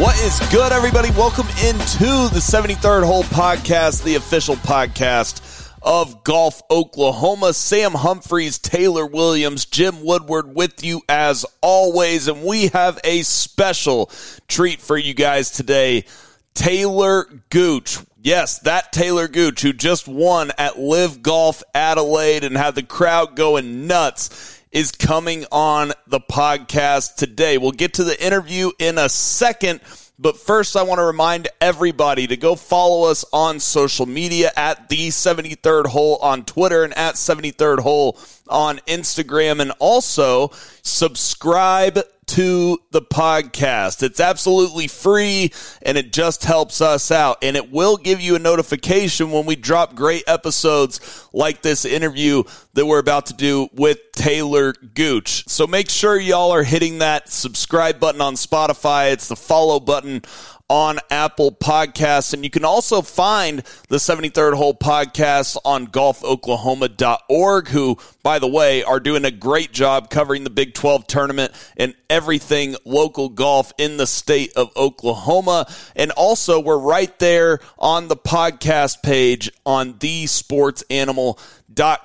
What is good, everybody? Welcome into the 73rd Hole Podcast, the official podcast of Golf Oklahoma. Sam Humphreys, Taylor Williams, Jim Woodward with you as always. And we have a special treat for you guys today. Talor Gooch. Yes, that Talor Gooch who just won at LIV Golf Adelaide and had the crowd going nuts is coming on the podcast today. We'll get to the interview in a second. But first, I want to remind everybody to go follow us on social media at the 73rd Hole on Twitter and at 73rd Hole on Instagram. And also subscribe to the podcast. It's absolutely free and it just helps us out. And it will give you a notification when we drop great episodes like this interview that we're about to do with Talor Gooch. So make sure y'all are hitting that subscribe button on Spotify. It's the follow button on Apple Podcasts. And you can also find the 73rd Hole podcast on golfoklahoma.org, who, by the way, are doing a great job covering the Big 12 tournament and everything local golf in the state of Oklahoma. And also, we're right there on the podcast page on the Sports Animal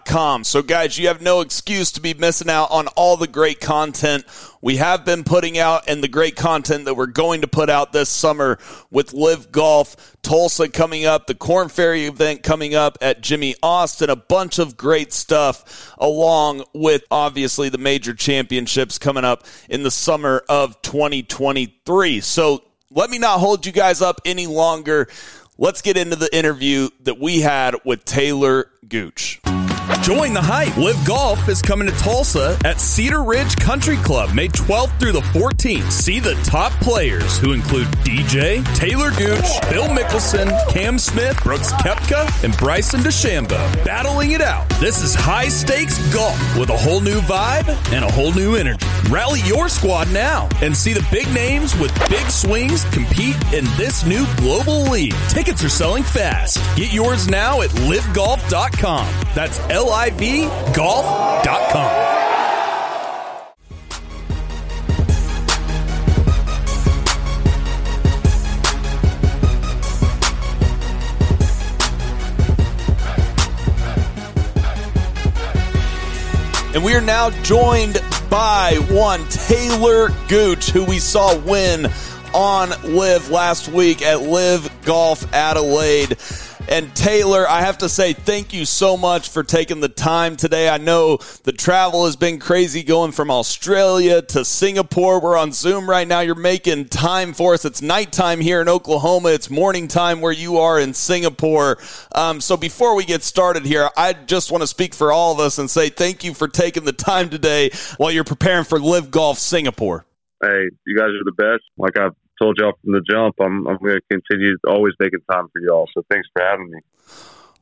com. So, guys, you have no excuse to be missing out on all the great content we have been putting out and the great content that we're going to put out this summer with LIV Golf, Tulsa coming up, the Korn Ferry event coming up at Jimmie Austin, a bunch of great stuff along with obviously the major championships coming up in the summer of 2023. So, let me not hold you guys up any longer. Let's get into the interview that we had with Talor Gooch. Join the hype. LIV Golf is coming to Tulsa at Cedar Ridge Country Club May 12th through the 14th. See the top players who include DJ, Talor Gooch, Phil Mickelson, Cam Smith, Brooks Koepka, and Bryson DeChambeau battling it out. This is high stakes golf with a whole new vibe and a whole new energy. Rally your squad now and see the big names with big swings compete in this new global league. Tickets are selling fast. Get yours now at livegolf.com. That's livegolf.com. And we are now joined by one Talor Gooch, who we saw win on LIV last week at LIV Golf Adelaide. And Talor, I have to say thank you so much for taking the time today. I know the travel has been crazy going from Australia to Singapore. We're on Zoom right now. You're making time for us. It's nighttime here in Oklahoma. It's morning time where you are in Singapore. Um, so before we get started here, I just want to speak for all of us and say thank you for taking the time today while you're preparing for LIV Golf Singapore. Hey, you guys are the best. Like I've told y'all from the jump, I'm I'm going to continue always making time for y'all. So thanks for having me.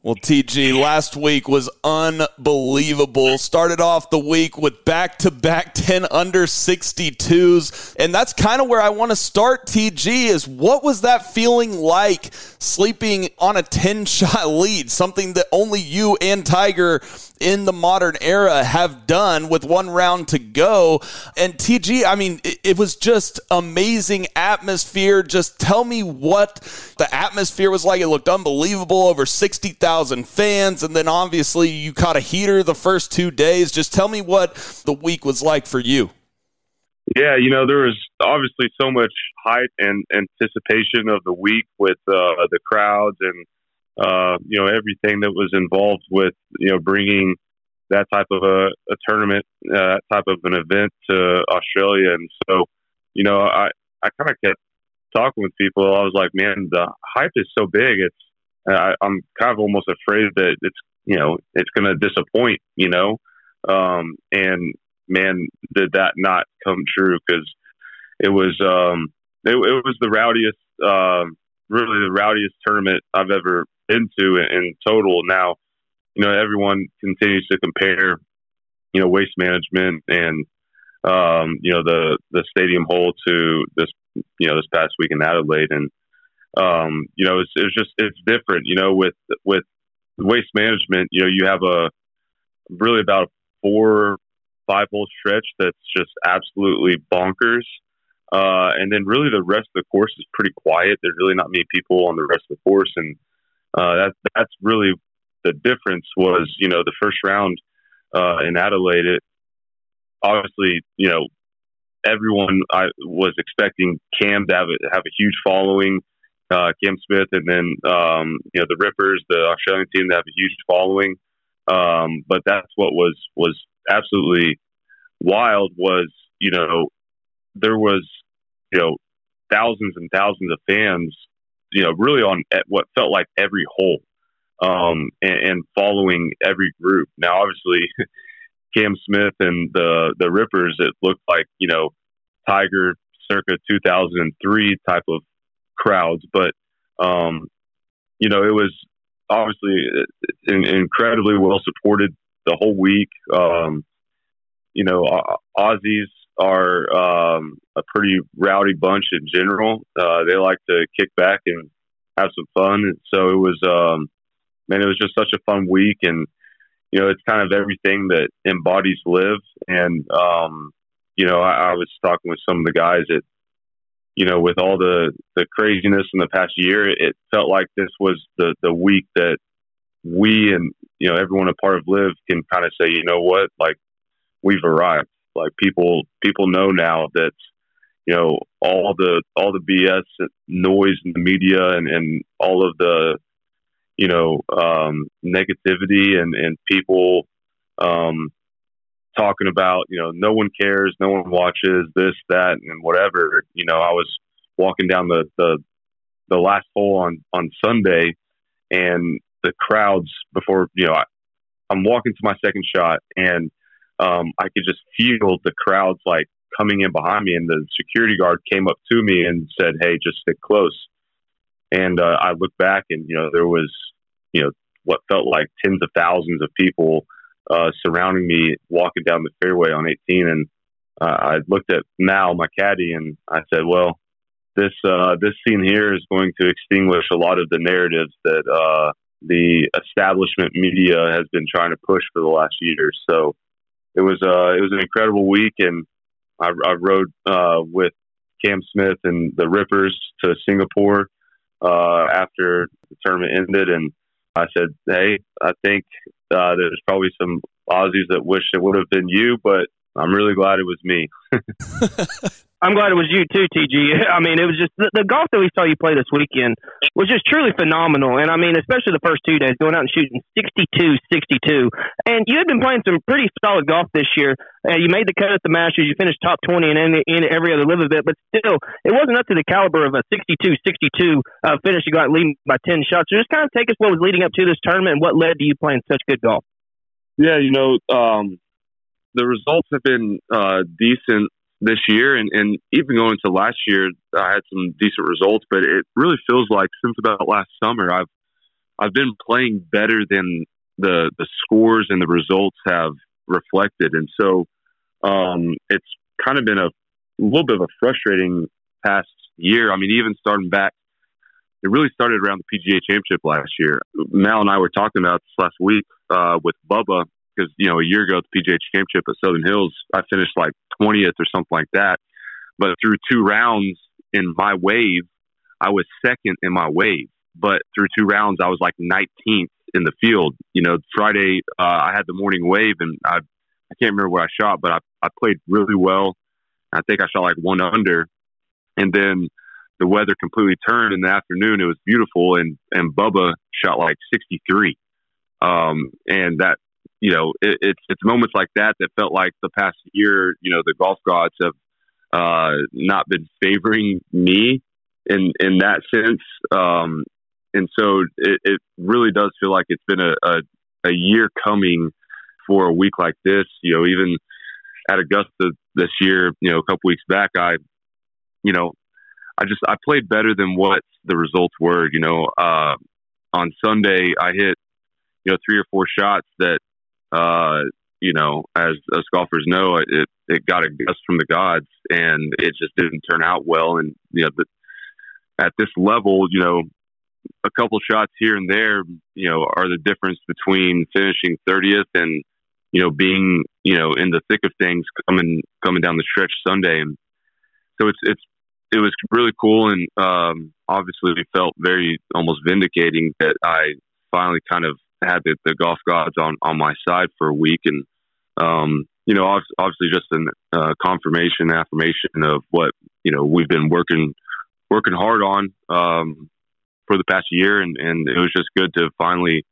Well, TG, last week was unbelievable. Started off the week with back to back 10 under 62s. And that's kind of where I want to start, TG, is what was that feeling like sleeping on a 10 shot lead? Something that only you and Tiger in the modern era have done with one round to go. And TG, I mean, it, it, was just amazing atmosphere. Just tell me what the atmosphere was like. It looked unbelievable. Over 60,000 fans. And then obviously you caught a heater the first two days. Just tell me what the week was like for you. Yeah, you know, there was obviously so much hype and anticipation of the week with uh, the crowds and uh, you know, everything that was involved with, you know, bringing that type of a, a tournament, uh, type of an event to Australia. And so, you know, I, I kind of kept talking with people. I was like, man, the hype is so big. It's, I, I'm kind of almost afraid that it's, you know, it's going to disappoint, you know? Um, and man, did that not come true? Cause it was, um, it, it was the rowdiest, um, really the rowdiest tournament I've ever into in, in total. Now, you know, everyone continues to compare, you know, waste management and um, you know the the stadium hole to this you know this past week in Adelaide, and um, you know it's, it's just it's different. You know, with with waste management, you know, you have a really about a four five hole stretch that's just absolutely bonkers. Uh, and then really the rest of the course is pretty quiet. There's really not many people on the rest of the course, and uh, that that's really the difference. Was you know the first round uh, in Adelaide, it, obviously you know everyone I was expecting Cam to have a, have a huge following, uh, Cam Smith, and then um, you know the Rippers, the Australian team, to have a huge following. Um, but that's what was was absolutely wild. Was you know there was you know thousands and thousands of fans, you know, really on what felt like every hole, um, and, and following every group. Now, obviously. Cam Smith and the the Rippers, it looked like you know Tiger circa 2003 type of crowds, but um, you know it was obviously in, incredibly well supported the whole week. Um, you know, Aussies are um, a pretty rowdy bunch in general. Uh, they like to kick back and have some fun. So it was, um, man, it was just such a fun week, and you know, it's kind of everything that embodies LIV. And um, you know, I, I was talking with some of the guys that, you know, with all the the craziness in the past year, it felt like this was the the week that we and you know everyone a part of LIV can kind of say, you know what, like we've arrived. Like people people know now that you know all the all the BS noise in the media and and all of the you know um, negativity and and people um, talking about you know no one cares, no one watches this that and whatever. You know, I was walking down the the, the last hole on on Sunday, and the crowds before you know I, I'm walking to my second shot and um, I could just feel the crowds like coming in behind me, and the security guard came up to me and said, "Hey, just stick close." And uh, I looked back, and you know there was you know what felt like tens of thousands of people uh, surrounding me walking down the fairway on 18, and uh, I looked at Mal, my caddy, and I said, "Well, this uh, this scene here is going to extinguish a lot of the narratives that uh, the establishment media has been trying to push for the last year." So it was uh, it was an incredible week, and I, I rode uh, with Cam Smith and the Rippers to Singapore uh, after the tournament ended, and I said, "Hey, I think uh, there's probably some Aussies that wish it would have been you, but I'm really glad it was me." I'm glad it was you too, TG. I mean, it was just the, the, golf that we saw you play this weekend was just truly phenomenal. And I mean, especially the first two days, going out and shooting 62, 62. And you had been playing some pretty solid golf this year. Uh, you made the cut at the Masters. You finished top 20 in, in, in every other LIV event, but still, it wasn't up to the caliber of a 62, 62 uh, finish. You got leading by 10 shots. So just kind of take us what was leading up to this tournament and what led to you playing such good golf. Yeah, you know, um, the results have been uh, decent this year, and, and even going to last year, I had some decent results. But it really feels like since about last summer, I've I've been playing better than the the scores and the results have reflected, and so um, it's kind of been a, little bit of a frustrating past year. I mean, even starting back, it really started around the PGA Championship last year. Mal and I were talking about this last week uh, with Bubba because you know a year ago at the PGA Championship at Southern Hills, I finished like 20th or something like that. But through two rounds in my wave, I was second in my wave. But through two rounds, I was like 19th in the field. You know, Friday uh, I had the morning wave, and I I can't remember what I shot, but I I played really well. I think I shot like one under, and then the weather completely turned in the afternoon. It was beautiful, and and Bubba shot like 63. Um, and that you know, it, it's it's moments like that that felt like the past year, you know, the golf gods have uh, not been favoring me in in that sense. Um, and so it, it really does feel like it's been a, a, a year coming for a week like this. You know, even at Augusta this year, you know, a couple weeks back, I, you know, I just I played better than what the results were. You know, uh, on Sunday, I hit you know three or four shots that uh, you know, as as golfers know, it it got a gust from the gods, and it just didn't turn out well. And you know, the, at this level, you know, a couple shots here and there, you know, are the difference between finishing 30th and you know being you know in the thick of things coming coming down the stretch Sunday. And so it's it's it was really cool, and um, obviously we felt very almost vindicating that I finally kind of had the, the golf gods on on my side for a week, and um, you know, obviously just a uh, confirmation, affirmation of what you know we've been working working hard on um, for the past year, and and it was just good to finally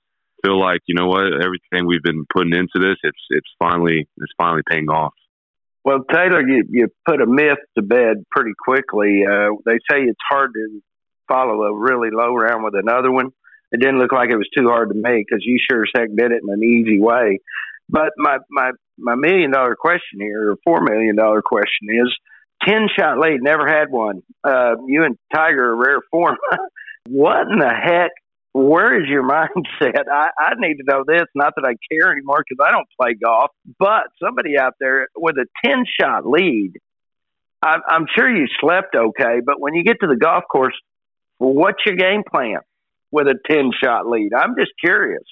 feel like you know what everything we've been putting into this, it's it's finally it's finally paying off. Well, Talor, you you put a myth to bed pretty quickly. Uh, they say it's hard to follow a really low round with another one it didn't look like it was too hard to make because you sure as heck did it in an easy way. But my my my million dollar question here, or four million dollar question is, ten shot lead, never had one. Uh, you and Tiger are rare form. what in the heck? Where is your mindset? I, I need to know this. Not that I care anymore because I don't play golf, but somebody out there with a ten shot lead. I, I'm sure you slept okay, but when you get to the golf course, what's your game plan? With a 10 shot lead? I'm just curious.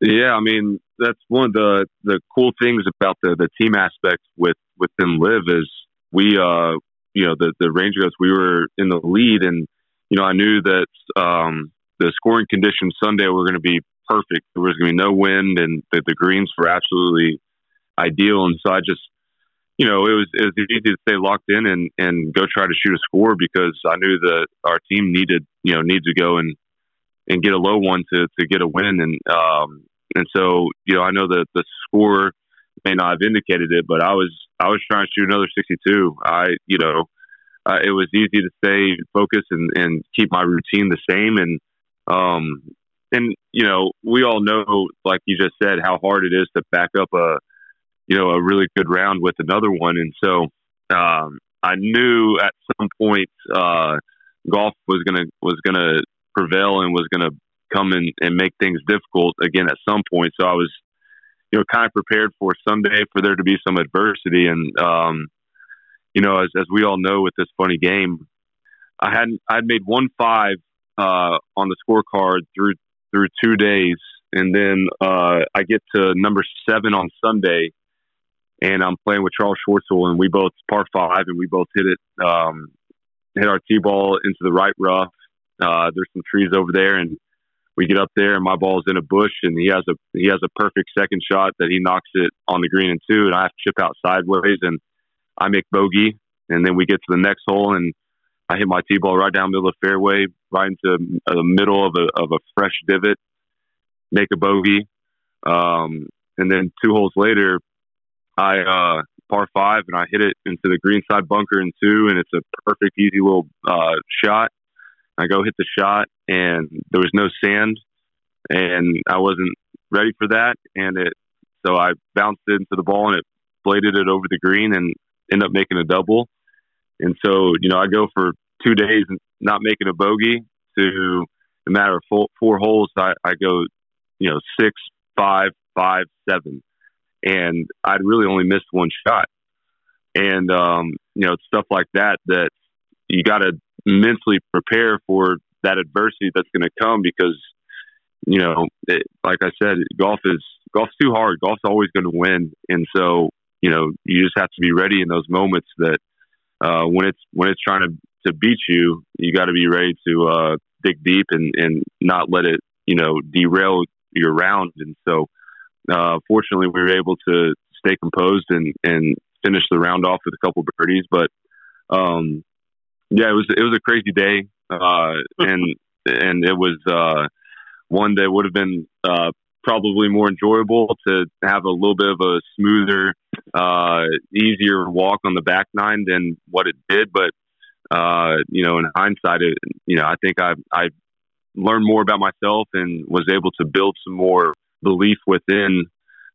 Yeah, I mean, that's one of the, the cool things about the, the team aspect with, within LIV is we, uh, you know, the, the Rangers, we were in the lead and, you know, I knew that, um, the scoring conditions Sunday were going to be perfect. There was going to be no wind and the, the greens were absolutely ideal. And so I just, you know, it was it was easy to stay locked in and and go try to shoot a score because I knew that our team needed you know needed to go and and get a low one to to get a win. And um, and so you know, I know that the score may not have indicated it, but I was I was trying to shoot another 62. I you know, uh, it was easy to stay focused and and keep my routine the same. And um, and you know, we all know, like you just said, how hard it is to back up a you know a really good round with another one. And so um, I knew at some point uh, golf was gonna was gonna prevail and was going to come in and make things difficult again at some point. So I was, you know, kind of prepared for Sunday for there to be some adversity. And, um, you know, as, as we all know with this funny game, I hadn't, I'd made one five, uh, on the scorecard through, through two days. And then, uh, I get to number seven on Sunday and I'm playing with Charles Schwartzel and we both par five and we both hit it, um, hit our tee ball into the right rough uh, there's some trees over there, and we get up there, and my ball's in a bush, and he has a he has a perfect second shot that he knocks it on the green in two, and I have to chip out sideways, and I make bogey, and then we get to the next hole, and I hit my tee ball right down the middle of the fairway, right into the middle of a of a fresh divot, make a bogey, um, and then two holes later, I uh, par five, and I hit it into the green side bunker in two, and it's a perfect, easy little uh, shot. I go hit the shot, and there was no sand, and I wasn't ready for that, and it so I bounced into the ball and it bladed it over the green and end up making a double. And so you know I go for two days and not making a bogey to a matter of four, four holes. I, I go you know six, five, five, seven, and I'd really only missed one shot. And um, you know stuff like that that you got to mentally prepare for that adversity that's going to come because you know it, like i said golf is golf's too hard. Golf's always going to win. And so you know you just have to be ready in those moments that uh, when it's when it's trying to to beat you you got to be ready to uh, dig deep and and not let it you know derail your round. And so uh, fortunately we were able to stay composed and and finish the round off with a couple birdies. But um yeah, it was it was a crazy day, uh, and and it was uh, one that would have been uh, probably more enjoyable to have a little bit of a smoother, uh, easier walk on the back nine than what it did. But uh, you know, in hindsight, it, you know, I think I I learned more about myself and was able to build some more belief within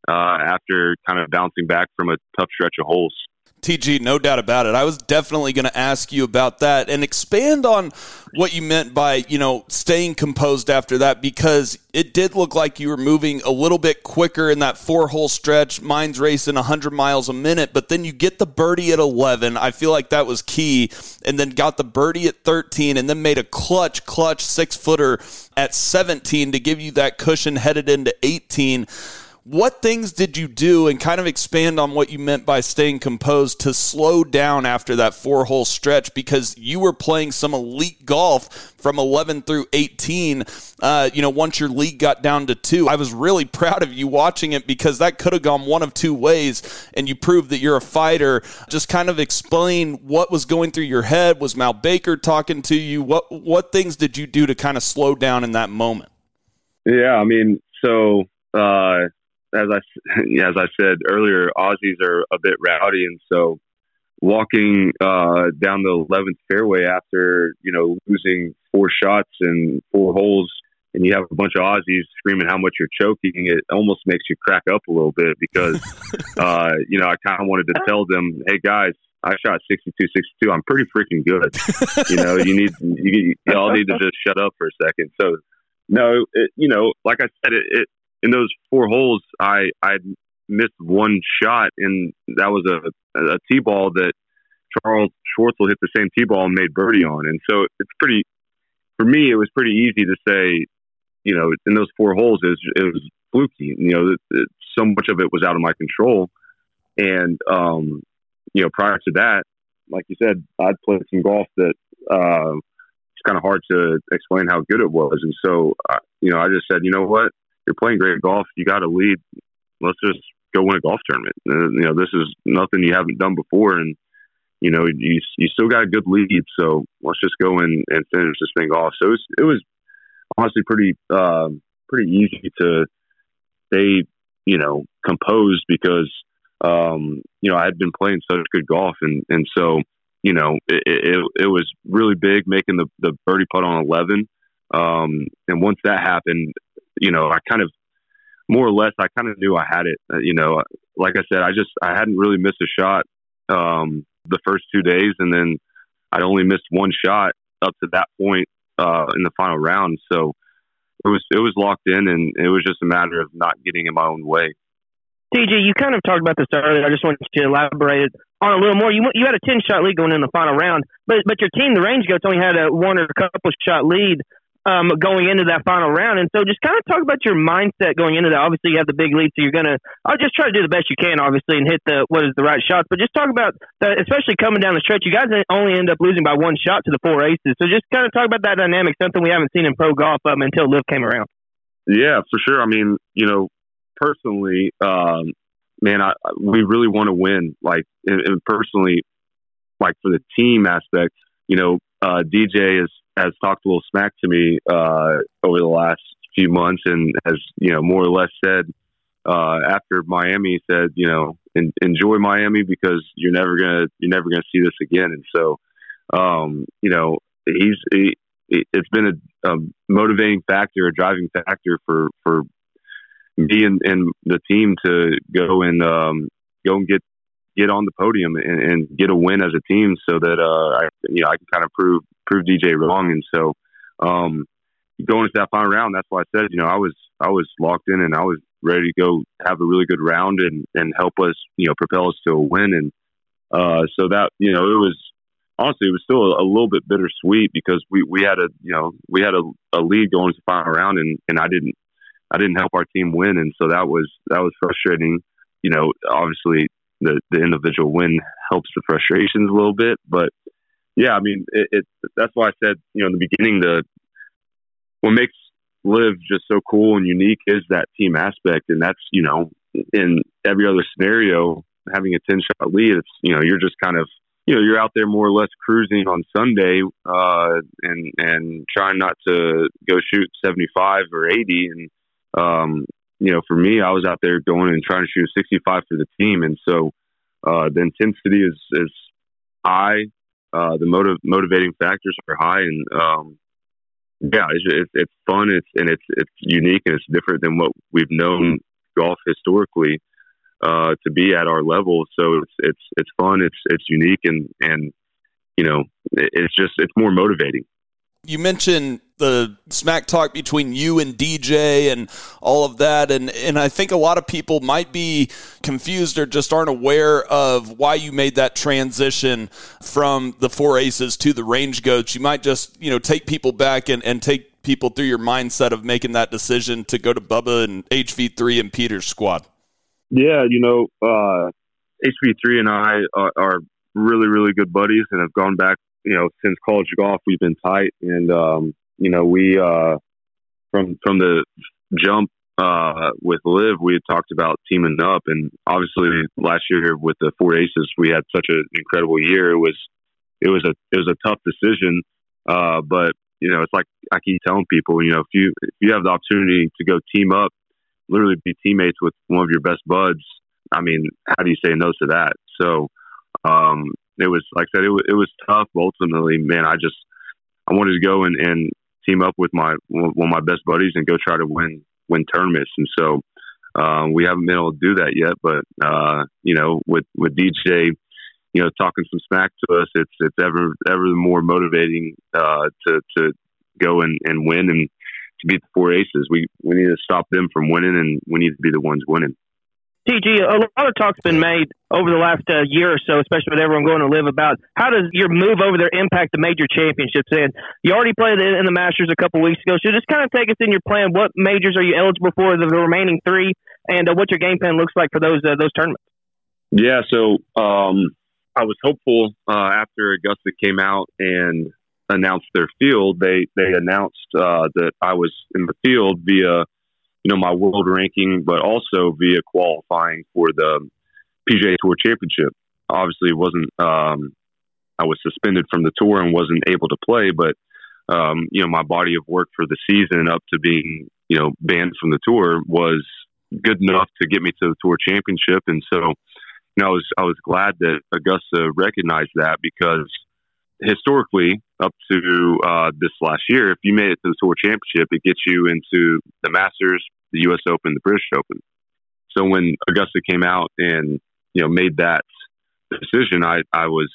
uh, after kind of bouncing back from a tough stretch of holes. TG, no doubt about it. I was definitely going to ask you about that and expand on what you meant by, you know, staying composed after that because it did look like you were moving a little bit quicker in that four hole stretch. Mine's racing 100 miles a minute, but then you get the birdie at 11. I feel like that was key. And then got the birdie at 13 and then made a clutch, clutch six footer at 17 to give you that cushion headed into 18 what things did you do and kind of expand on what you meant by staying composed to slow down after that four hole stretch? Because you were playing some elite golf from 11 through 18 uh, you know once your league got down to two i was really proud of you watching it because that could have gone one of two ways and you proved that you're a fighter. Just kind of explain what was going through your head. Was Mal Baker talking to you? What what things did you do to kind of slow down in that moment? Yeah i mean so uh, as I as I said earlier, Aussies are a bit rowdy, and so walking uh, down the 11th fairway after you know losing four shots and four holes, and you have a bunch of Aussies screaming how much you're choking, it almost makes you crack up a little bit because uh, you know I kind of wanted to tell them, hey guys. I shot 62, 62. I'm pretty freaking good. you know, you need, you, you all need to just shut up for a second. So, no, it, you know, like I said, it, it in those four holes, I I missed one shot, and that was a a tee ball that Charles Schwartzel hit the same tee ball and made birdie on. And so it's pretty for me. It was pretty easy to say, you know, in those four holes, it was, it was fluky. You know, it, it, so much of it was out of my control. And um, you know, prior to that, like you said, I'd played some golf that uh, it's kind of hard to explain how good it was. And so, uh, you know, I just said, you know what, you're playing great golf. You got to lead. Let's just go win a golf tournament. Uh, you know, this is nothing you haven't done before, and you know, you you still got a good lead. So let's just go in and finish this thing off. So it was, it was honestly pretty uh, pretty easy to stay, you know, composed because um, you know I had been playing such good golf, and and so you know it, it, it was really big making the the birdie putt on eleven. Um, and once that happened, you know, I kind of more or less, I kind of knew I had it. Uh, you know, like I said, I just I hadn't really missed a shot um, the first two days, and then I'd only missed one shot up to that point uh, in the final round. So it was it was locked in, and it was just a matter of not getting in my own way. TG, you kind of talked about this earlier. I just wanted to elaborate on a little more. You you had a ten shot lead going in the final round, but but your team, the Range Goats, only had a one or a couple shot lead um, going into that final round. And so just kind of talk about your mindset going into that. Obviously, you have the big lead, so you're going to, I'll just try to do the best you can, obviously, and hit the, what is the right shots. But just talk about that, especially coming down the stretch. You guys only end up losing by one shot to the four aces. So just kind of talk about that dynamic, something we haven't seen in pro golf um, until LIV came around. Yeah, for sure. I mean, you know, personally, um, man, I, we really want to win. Like, and, and personally, like for the team aspect, you know, uh, DJ is has talked a little smack to me uh, over the last few months and has you know more or less said uh, after Miami said you know en- enjoy Miami because you're never gonna you're never gonna see this again. And so um, you know he's he, it's been a, a, motivating factor a driving factor for for me and, and the team to go and um, go and get get on the podium and, and get a win as a team so that uh, I you know I can kind of prove prove DJ wrong. And so, um, going into that final round, that's why I said, you know, I was, I was locked in and I was ready to go have a really good round and, and help us, you know, propel us to a win. And, uh, so that, you know, it was, honestly, it was still a, a little bit bittersweet because we, we had a, you know, we had a, a lead going to the final round and, and I didn't, I didn't help our team win. And so that was, that was frustrating. You know, obviously the, the individual win helps the frustrations a little bit, but yeah, I mean, it, it, that's why I said, you know, in the beginning, the what makes LIV just so cool and unique is that team aspect, and that's you know, in every other scenario, having a ten shot lead, it's you know, you're just kind of you know, you're out there more or less cruising on Sunday, uh, and and trying not to go shoot 75 or 80, and um, you know, for me, I was out there going and trying to shoot 65 for the team, and so uh, the intensity is is high uh, the motive motivating factors are high, and um, yeah, it's, it's, it's fun. It's and it's it's unique and it's different than what we've known golf historically. uh, to be at our level. So it's it's it's fun. It's it's unique, and and you know, it's just it's more motivating. You mentioned the smack talk between you and DJ and all of that, and and I think a lot of people might be confused or just aren't aware of why you made that transition from the four aces to the range goats. You might just you know take people back and and take people through your mindset of making that decision to go to Bubba and HV3 and Peter's squad. Yeah, you know, uh, HV3 and I are, are really, really good buddies and have gone back, you know, since college golf. We've been tight. And, um, you know, we, uh, from, from the jump, uh, with LIV, we had talked about teaming up. And obviously last year here with the four aces, we had such an incredible year. It was, it was a, it was a tough decision. Uh, but, you know, it's like I keep telling people, you know, if you, if you have the opportunity to go team up, literally be teammates with one of your best buds, I mean, how do you say no to that? So, um, it was like I said, it was, it was tough. But ultimately, man, I just I wanted to go and, and team up with my one of my best buddies and go try to win win tournaments. And so um, we haven't been able to do that yet. But uh, you know, with with DJ, you know, talking some smack to us, it's it's ever ever more motivating uh, to to go and, and win and to beat the four aces. We we need to stop them from winning, and we need to be the ones winning. TG, a lot of talk's been made over the last uh, year or so, especially with everyone going to LIV about how does your move over there impact the major championships? And you already played in the Masters a couple weeks ago, so just kind of take us in your plan. What majors are you eligible for the remaining three, and uh, what your game plan looks like for those uh, those tournaments? Yeah, so um, I was hopeful uh, after Augusta came out and announced their field. They they announced uh, that I was in the field via you know, my world ranking, but also via qualifying for the PGA Tour Championship. Obviously, wasn't. Um, I was suspended from the tour and wasn't able to play, but um, you know, my body of work for the season up to being you know banned from the tour was good enough to get me to the tour championship, and so you know, I was I was glad that Augusta recognized that because historically, up to uh, this last year, if you made it to the Tour Championship, it gets you into the Masters, the U.S. Open, the British Open. So when Augusta came out and you know made that decision, I I was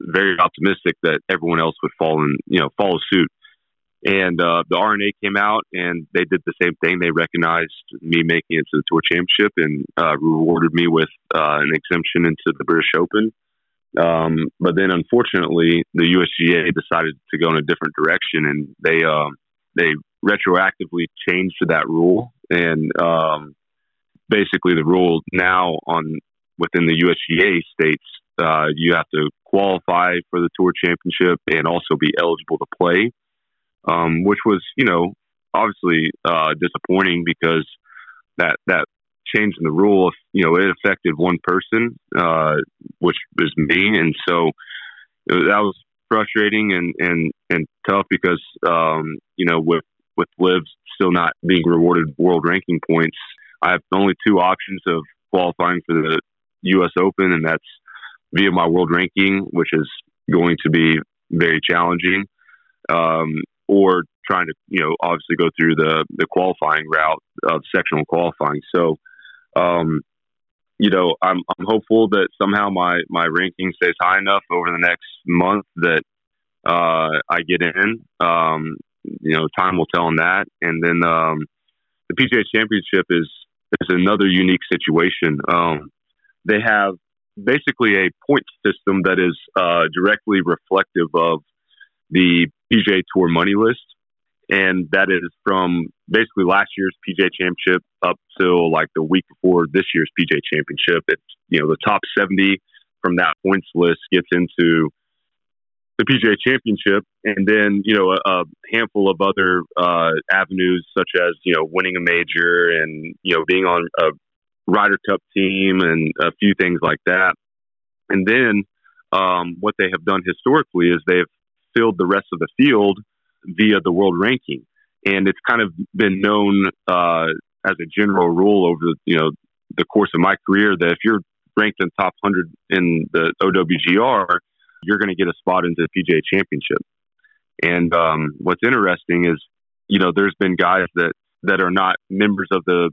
very optimistic that everyone else would fall in you know follow suit. And uh, the R&A came out and they did the same thing. They recognized me making it to the Tour Championship and uh, rewarded me with uh, an exemption into the British Open. Um, but then, unfortunately, the USGA decided to go in a different direction, and they uh, they retroactively changed that rule. And um, basically, the rule now on within the USGA states uh, you have to qualify for the tour championship and also be eligible to play, um, which was you know obviously uh, disappointing because that that change in the rule, you know, it affected one person, uh, which was me, and so that was frustrating and and and tough because um, you know with with LIV still not being rewarded world ranking points, I have only two options of qualifying for the U.S. Open, and that's via my world ranking, which is going to be very challenging, um, or trying to you know obviously go through the the qualifying route of sectional qualifying. So um, you know, I'm I'm hopeful that somehow my my ranking stays high enough over the next month that uh, I get in. Um, you know, time will tell on that. And then um, the PGA Championship is is another unique situation. Um, they have basically a point system that is uh, directly reflective of the PGA Tour money list and that is from basically last year's PGA Championship up till like the week before this year's PGA Championship. It's you know the top seventy from that points list gets into the PGA Championship, and then you know a, a handful of other uh, avenues such as you know winning a major and you know being on a Ryder Cup team and a few things like that. And then um, what they have done historically is they've filled the rest of the field via the world ranking. And it's kind of been known uh, as a general rule over the, you know the course of my career that if you're ranked in top 100 in the OWGR, you're going to get a spot into the PGA Championship. And um, what's interesting is, you know, there's been guys that that are not members of the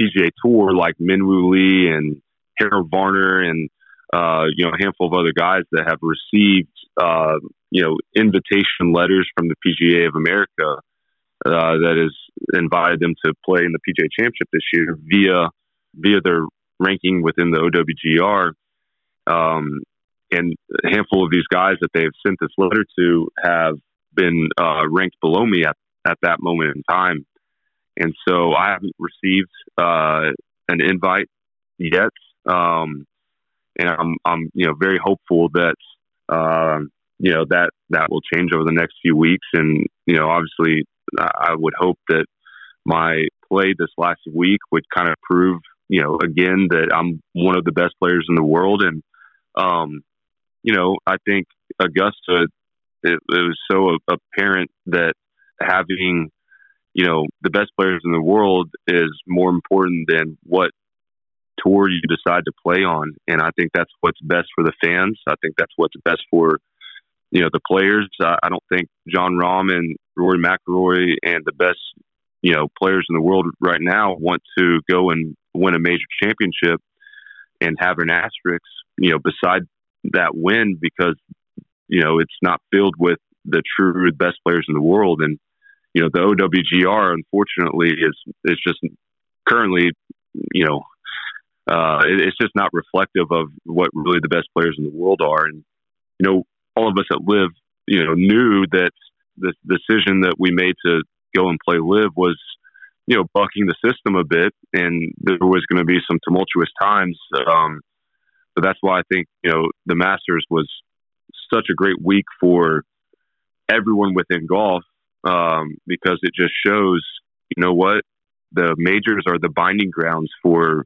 PGA Tour, like Minwoo Lee and Harold Varner and uh, you know a handful of other guys that have received uh, you know invitation letters from the PGA of America uh, that has invited them to play in the PGA Championship this year via via their ranking within the OWGR. Um, and a handful of these guys that they've sent this letter to have been uh, ranked below me at, at that moment in time. And so I haven't received uh, an invite yet. Um, and I'm, I'm, you know, very hopeful that, uh, you know, that, that will change over the next few weeks. And, you know, obviously I would hope that my play this last week would kind of prove, you know, again that I'm one of the best players in the world. And, um, you know, I think Augusta, it, it was so apparent that having, you know, the best players in the world is more important than what tour you decide to play on. And I think that's what's best for the fans. I think that's what's best for, you know, the players. I, I don't think Jon Rahm and Rory McIlroy and the best, you know, players in the world right now want to go and win a major championship and have an asterisk, you know, beside that win because you know it's not filled with the true best players in the world, and you know the OWGR unfortunately is is just currently you know uh, it, it's just not reflective of what really the best players in the world are, and you know all of us that LIV, you know knew that the decision that we made to go and play LIV was you know bucking the system a bit, and there was going to be some tumultuous times. Um, so that's why I think, you know, the Masters was such a great week for everyone within golf um, because it just shows, you know what, the majors are the binding grounds for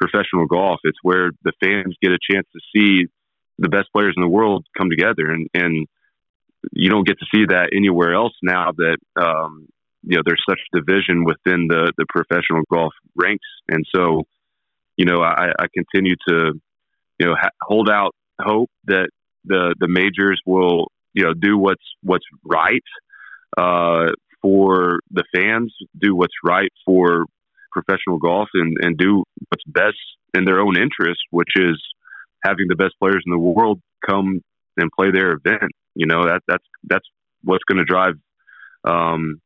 professional golf. It's where the fans get a chance to see the best players in the world come together, and and you don't get to see that anywhere else now that um, you know there's such division within the the professional golf ranks, and so you know I, I continue to you know, ha- hold out hope that the the majors will you know do what's what's right uh, for the fans, do what's right for professional golf, and and do what's best in their own interest, which is having the best players in the world come and play their event. You know that that's that's what's going to drive um,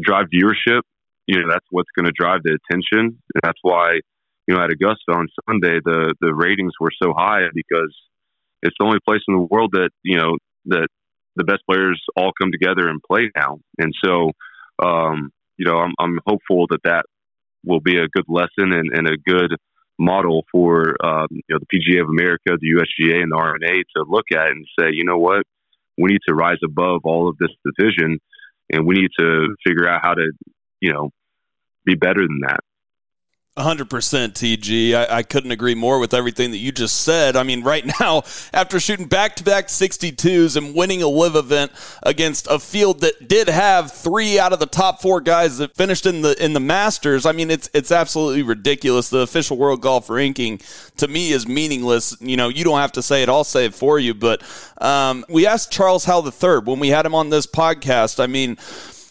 drive viewership. You know that's what's going to drive the attention. And that's why you know, at Augusta on Sunday, the the ratings were so high because it's the only place in the world that you know that the best players all come together and play now. And so, um, you know, I'm I'm hopeful that that will be a good lesson and, and a good model for um, you know the PGA of America, the USGA, and the R&A to look at and say, you know what, we need to rise above all of this division, and we need to figure out how to, you know, be better than that. 100% TG. I, I, couldn't agree more with everything that you just said. I mean, right now, after shooting back to back 62s and winning a LIV event against a field that did have three out of the top four guys that finished in the in the Masters, I mean, it's it's absolutely ridiculous. The official world golf ranking to me is meaningless. You know, you don't have to say it, I'll say it for you. But um, we asked Charles Howell III when we had him on this podcast. I mean,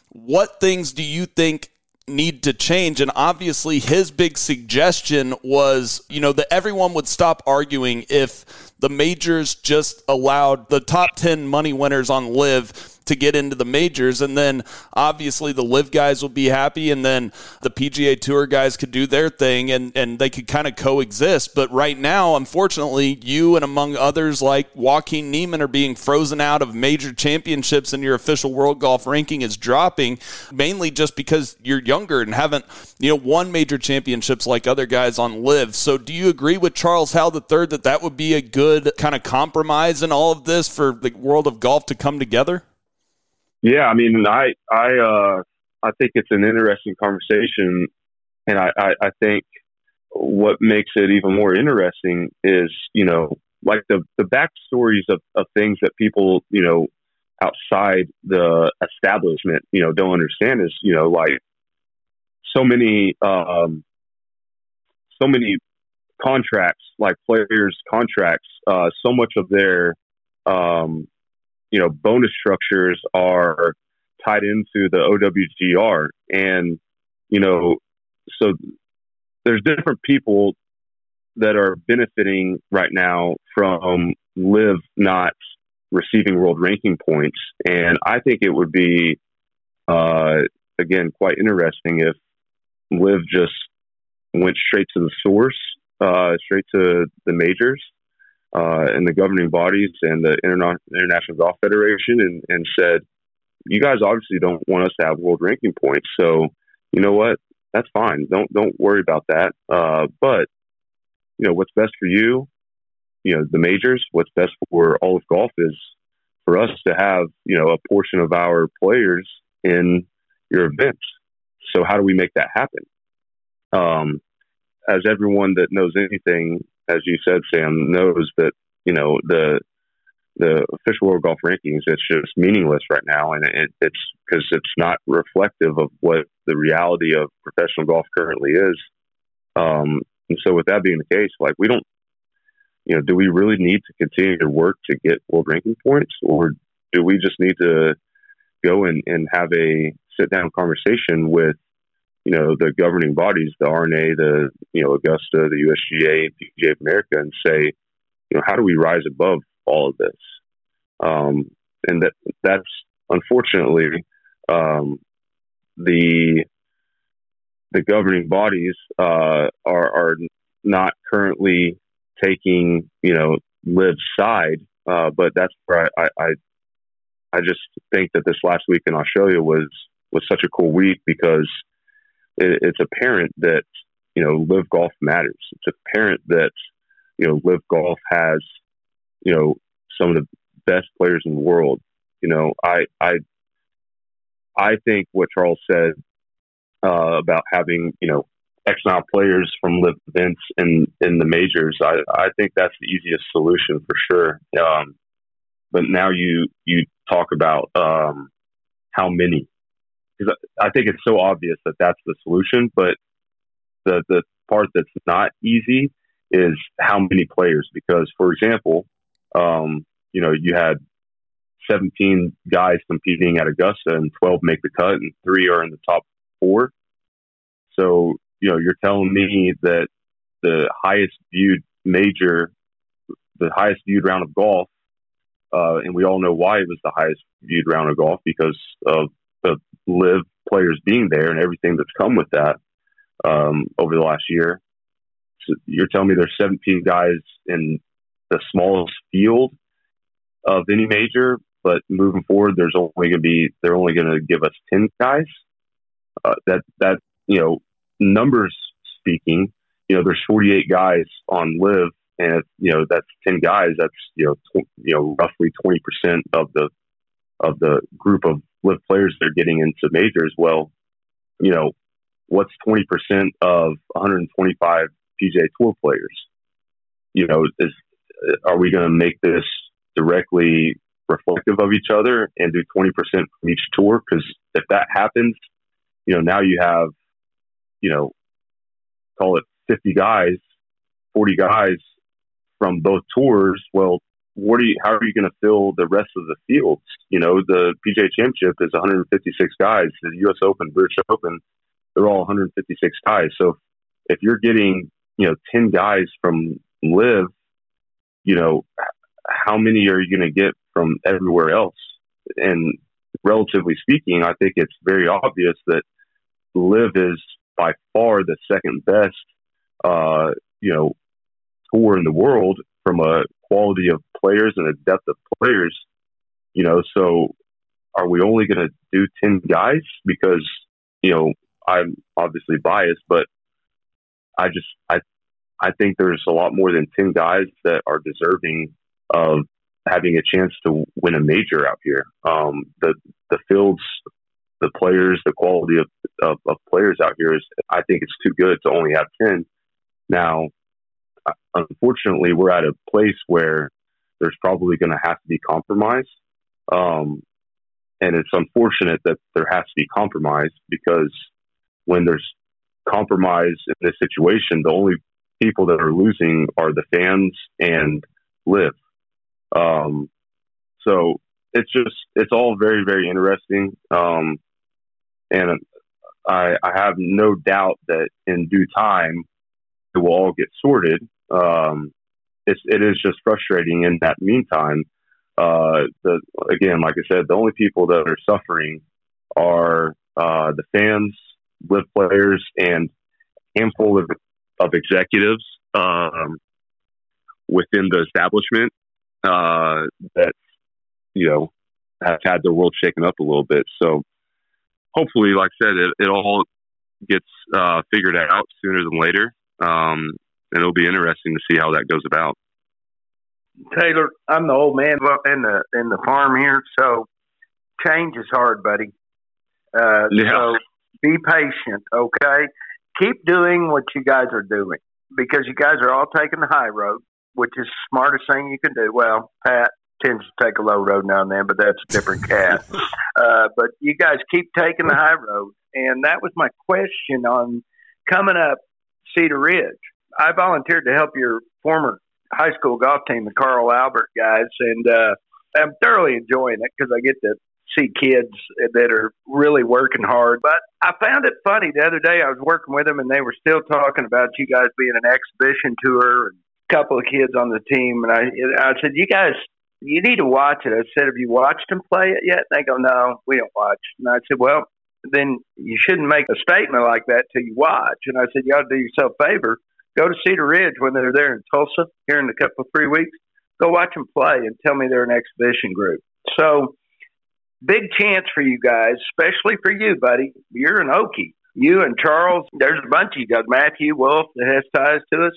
what things do you think need to change. And obviously, his big suggestion was, you know, that everyone would stop arguing if the majors just allowed the top 10 money winners on LIV to get into the majors. And then obviously the LIV guys will be happy, and then the PGA Tour guys could do their thing and, and they could kind of coexist. But right now, unfortunately, you and among others like Joaquin Niemann are being frozen out of major championships, and your official world golf ranking is dropping mainly just because you're younger and haven't, you know, won major championships like other guys on LIV. So do you agree with Charles Howell III that that would be a good kind of compromise in all of this for the world of golf to come together? Yeah, I mean, I I uh, I think it's an interesting conversation, and I, I, I think what makes it even more interesting is you know like the the backstories of, of things that people you know outside the establishment you know don't understand is you know like so many um, so many contracts like players contracts uh, so much of their um, you know, bonus structures are tied into the OWGR. And, you know, so there's different people that are benefiting right now from LIV not receiving world ranking points, and I think it would be uh, again quite interesting if LIV just went straight to the source, uh, straight to the majors uh, and the governing bodies and the Interna- International Golf Federation, and, and said, "You guys obviously don't want us to have world ranking points, so you know what? That's fine. Don't don't worry about that. Uh, but you know what's best for you, you know the majors. What's best for all of golf is for us to have you know a portion of our players in your events. So how do we make that happen? Um, as everyone that knows anything, as you said, Sam knows that you know the the official world golf rankings it's just meaningless right now, and it, it's because it's not reflective of what the reality of professional golf currently is. Um, and so, with that being the case, like we don't, you know, do we really need to continue to work to get world ranking points, or do we just need to go and, and have a sit down conversation with you know, the governing bodies, the R&A, the, you know, Augusta, the USGA, PGA of America, and say, you know, how do we rise above all of this? Um, and that that's unfortunately um, the the governing bodies uh, are are not currently taking you know LIV side, uh, but that's where I, I I just think that this last week in Australia was was such a cool week because it, it's apparent that you know LIV Golf matters. It's apparent that you know LIV Golf has you know some of the best players in the world. You know, I I I think what Charles said uh, about having you know X amount of players from LIV events in in the majors, I I think that's the easiest solution for sure. Um, but now you you talk about um, how many because I think it's so obvious that that's the solution. But the the part that's not easy is how many players. Because, for example, um, you know, you had 17 guys competing at Augusta, and 12 make the cut, and three are in the top four. So, you know, you're telling me that the highest viewed major, the highest viewed round of golf, uh, and we all know why it was the highest viewed round of golf because of the LIV players being there and everything that's come with that um, over the last year. So you're telling me there's 17 guys in the smallest field of any major, but moving forward, there's only going to be they're only going to give us 10 guys. Uh, that that you know numbers speaking, you know there's 48 guys on LIV, and you know that's 10 guys. That's you know tw- you know roughly 20 percent of the of the group of players that are getting into majors. Well, you know, what's 20% of 125 PGA Tour players? You know, is are we going to make this directly reflective of each other and do 20% from each tour? Because if that happens, you know, now you have, you know, call it 50 guys, 40 guys from both tours. Well, what are you, how are you going to fill the rest of the fields? You know, the PGA Championship is 156 guys. The U.S. Open, British Open, they're all 156 guys. So if you're getting, you know, 10 guys from LIV, you know, how many are you going to get from everywhere else? And relatively speaking, I think it's very obvious that LIV is by far the second best, uh, you know, tour in the world from a quality of players and a depth of players, you know, so are we only going to do 10 guys? Because, you know, I'm obviously biased, but I just, I, I think there's a lot more than 10 guys that are deserving of having a chance to win a major out here. Um, the, the fields, the players, the quality of, of, of players out here is, I think it's too good to only have 10. Now, unfortunately, we're at a place where there's probably going to have to be compromise. Um, and it's unfortunate that there has to be compromise because when there's compromise in this situation, the only people that are losing are the fans and LIV. Um, so it's just, it's all very, very interesting. Um, and I, I have no doubt that in due time, it will all get sorted. Um, it's, it is just frustrating. In that meantime, uh, the again, like I said, the only people that are suffering are uh, the fans, LIV players, and handful of of executives um, within the establishment uh, that you know have had their world shaken up a little bit. So hopefully, like I said, it, it all gets uh, figured out sooner than later, um, and it'll be interesting to see how that goes about. Talor, I'm the old man in the in the farm here, so change is hard, buddy. Uh, Yeah. So be patient, okay? Keep doing what you guys are doing because you guys are all taking the high road, which is the smartest thing you can do. Well, Pat tends to take a low road now and then, but that's a different cat. uh, but you guys keep taking the high road, and that was my question on coming up Cedar Ridge. I volunteered to help your former high school golf team, the Carl Albert guys, and uh, I'm thoroughly enjoying it because I get to see kids that are really working hard. But I found it funny the other day. I was working with them, and they were still talking about you guys being an exhibition tour and a couple of kids on the team. And I, I said, you guys, you need to watch it. I said, have you watched them play it yet? They go, no, we don't watch. And I said, well, then you shouldn't make a statement like that till you watch. And I said, you ought to do yourself a favor. Go to Cedar Ridge when they're there in Tulsa here in a couple of three weeks. Go watch them play and tell me they're an exhibition group. So big chance for you guys, especially for you, buddy. You're an Okie. You and Charles, there's a bunch of you guys. Matthew Wolff that has ties to us.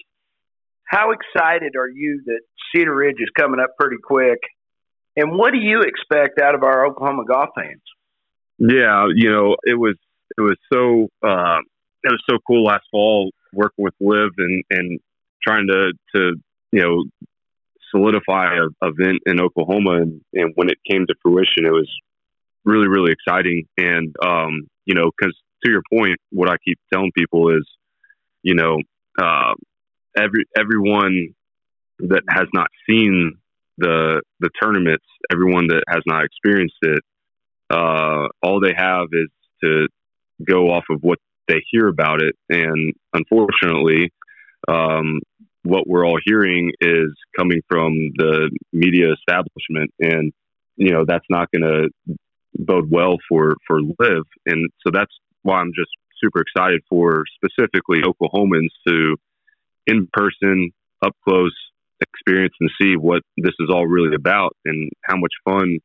How excited are you that Cedar Ridge is coming up pretty quick? And what do you expect out of our Oklahoma golf fans? Yeah, you know, it was it was so uh, it was so cool last fall working with LIV and and trying to to you know solidify a event in Oklahoma. And, and when it came to fruition, it was really really exciting. And um, you know because to your point, what I keep telling people is you know uh, every everyone that has not seen the the tournaments, everyone that has not experienced it, uh, all they have is to go off of what they hear about it. And unfortunately, um, what we're all hearing is coming from the media establishment, and you know that's not going to bode well for for LIV. And so that's why I'm just super excited for specifically Oklahomans to in person, up close experience and see what this is all really about and how much fun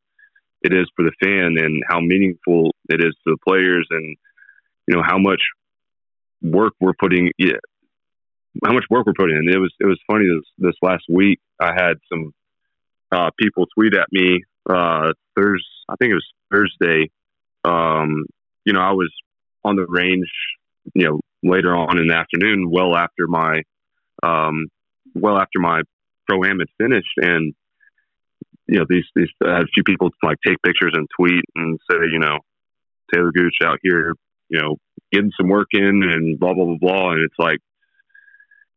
it is for the fan and how meaningful it is to the players and you know how much work we're putting yeah, how much work we're putting in. It was it was funny this this last week I had some uh, people tweet at me uh Thursday I think it was Thursday. Um, you know, I was on the range, you know, later on in the afternoon, well after my um well after my pro am had finished and you know, these these a few people like take pictures and tweet and say, you know, Talor Gooch out here, you know, getting some work in and blah blah blah blah. And it's like,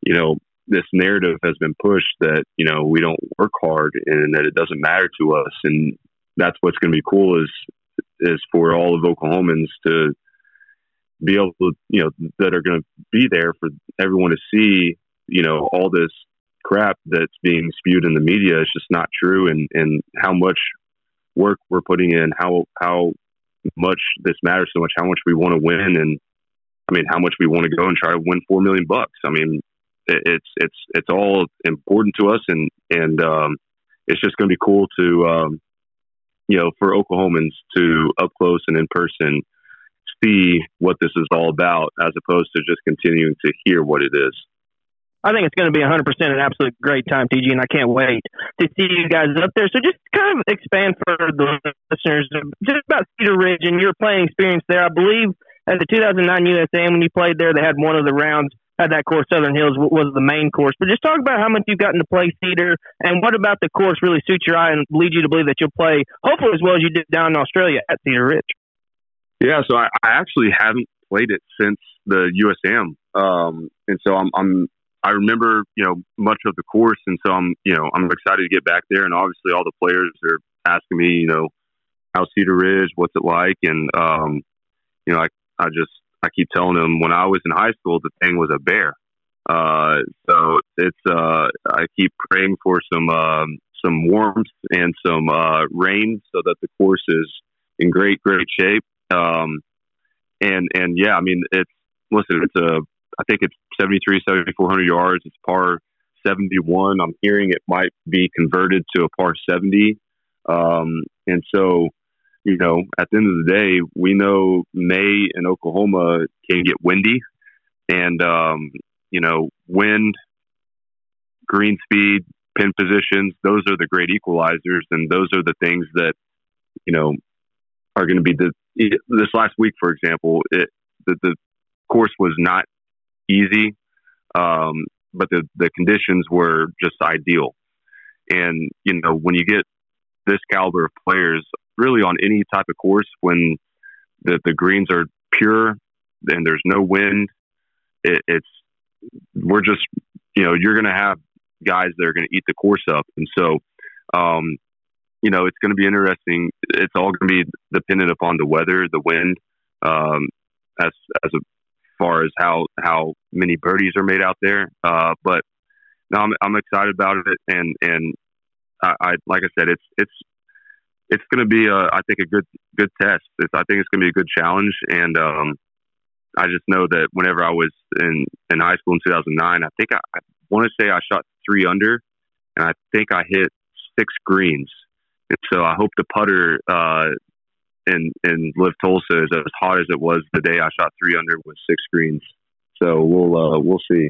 you know, this narrative has been pushed that you know we don't work hard and that it doesn't matter to us. And that's what's going to be cool is is for all of Oklahomans to be able to, you know, that are going to be there for everyone to see, you know, all this crap that's being spewed in the media is just not true and, and how much work we're putting in, how, how much this matters so much, how much we want to win. And I mean, how much we want to go and try to win 4 million bucks. I mean, it, it's, it's, it's all important to us. And, and, um, it's just going to be cool to, um, you know, for Oklahomans to up close and in person see what this is all about as opposed to just continuing to hear what it is. I think it's going to be 100% an absolute great time, TG, and I can't wait to see you guys up there. So just kind of expand for the listeners just about Cedar Ridge and your playing experience there. I believe at the 2009 USAM when you played there, they had one of the rounds had that course. Southern Hills was the main course, but just talk about how much you've gotten to play Cedar and what about the course really suits your eye and leads you to believe that you'll play hopefully as well as you did down in Australia at Cedar Ridge. Yeah, so I, I actually haven't played it since the USAM, um, and so I'm, I'm I remember you know much of the course, and so I'm you know I'm excited to get back there, and obviously all the players are asking me you know how's Cedar Ridge, what's it like, and um, you know I I just I keep telling them when I was in high school the thing was a bear. Uh, so it's uh, I keep praying for some um, some warmth and some uh, rain so that the course is in great great shape. Um, and and yeah, I mean it's listen, it's a I think it's 73, 7400 yards. It's par 71. I'm hearing it might be converted to a par 70. Um, and so, you know, at the end of the day, we know May in Oklahoma can get windy, and um, you know, wind, green speed, pin positions. Those are the great equalizers, and those are the things that you know are going to be the. This last week, for example, it, the, the course was not easy, um, but the the conditions were just ideal. And you know, when you get this caliber of players, really on any type of course, when the the greens are pure and there's no wind, it, it's we're just you know you're going to have guys that are going to eat the course up, and so um, you know it's going to be interesting. It's all going to be dependent upon the weather, the wind, um, as as a, far as how how many birdies are made out there. Uh, but no, I'm I'm excited about it, and and I, I like I said, it's it's it's going to be a I think a good good test. It's, I think it's going to be a good challenge, and um, I just know that whenever I was in in high school in 2009, I think I, I want to say I shot three under, and I think I hit six greens. And so I hope the putter uh, in in LIV Tulsa is as hot as it was the day I shot three under with six greens. So we'll uh, we'll see.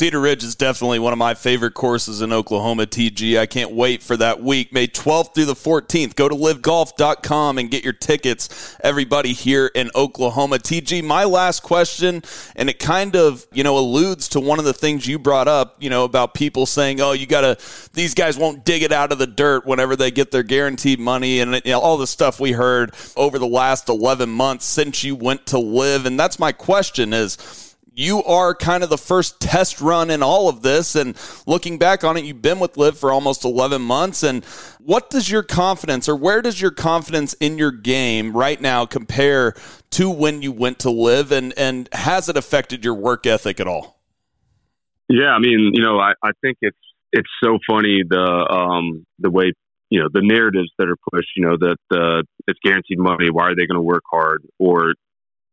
Cedar Ridge is definitely one of my favorite courses in Oklahoma, TG. I can't wait for that week, May 12th through the 14th. Go to livgolf.com and get your tickets, everybody here in Oklahoma. TG, my last question, and it kind of, you know, alludes to one of the things you brought up, you know, about people saying, oh, you got to, these guys won't dig it out of the dirt whenever they get their guaranteed money and you know, all the stuff we heard over the last 11 months since you went to LIV. And that's my question is, you are kind of the first test run in all of this. And looking back on it, you've been with LIV for almost 11 months. And what does your confidence, or where does your confidence in your game right now compare to when you went to LIV? And, and has it affected your work ethic at all? Yeah, I mean, you know, I, I think it's it's so funny the um, the way you know the narratives that are pushed. You know that uh, it's guaranteed money. Why are they going to work hard? Or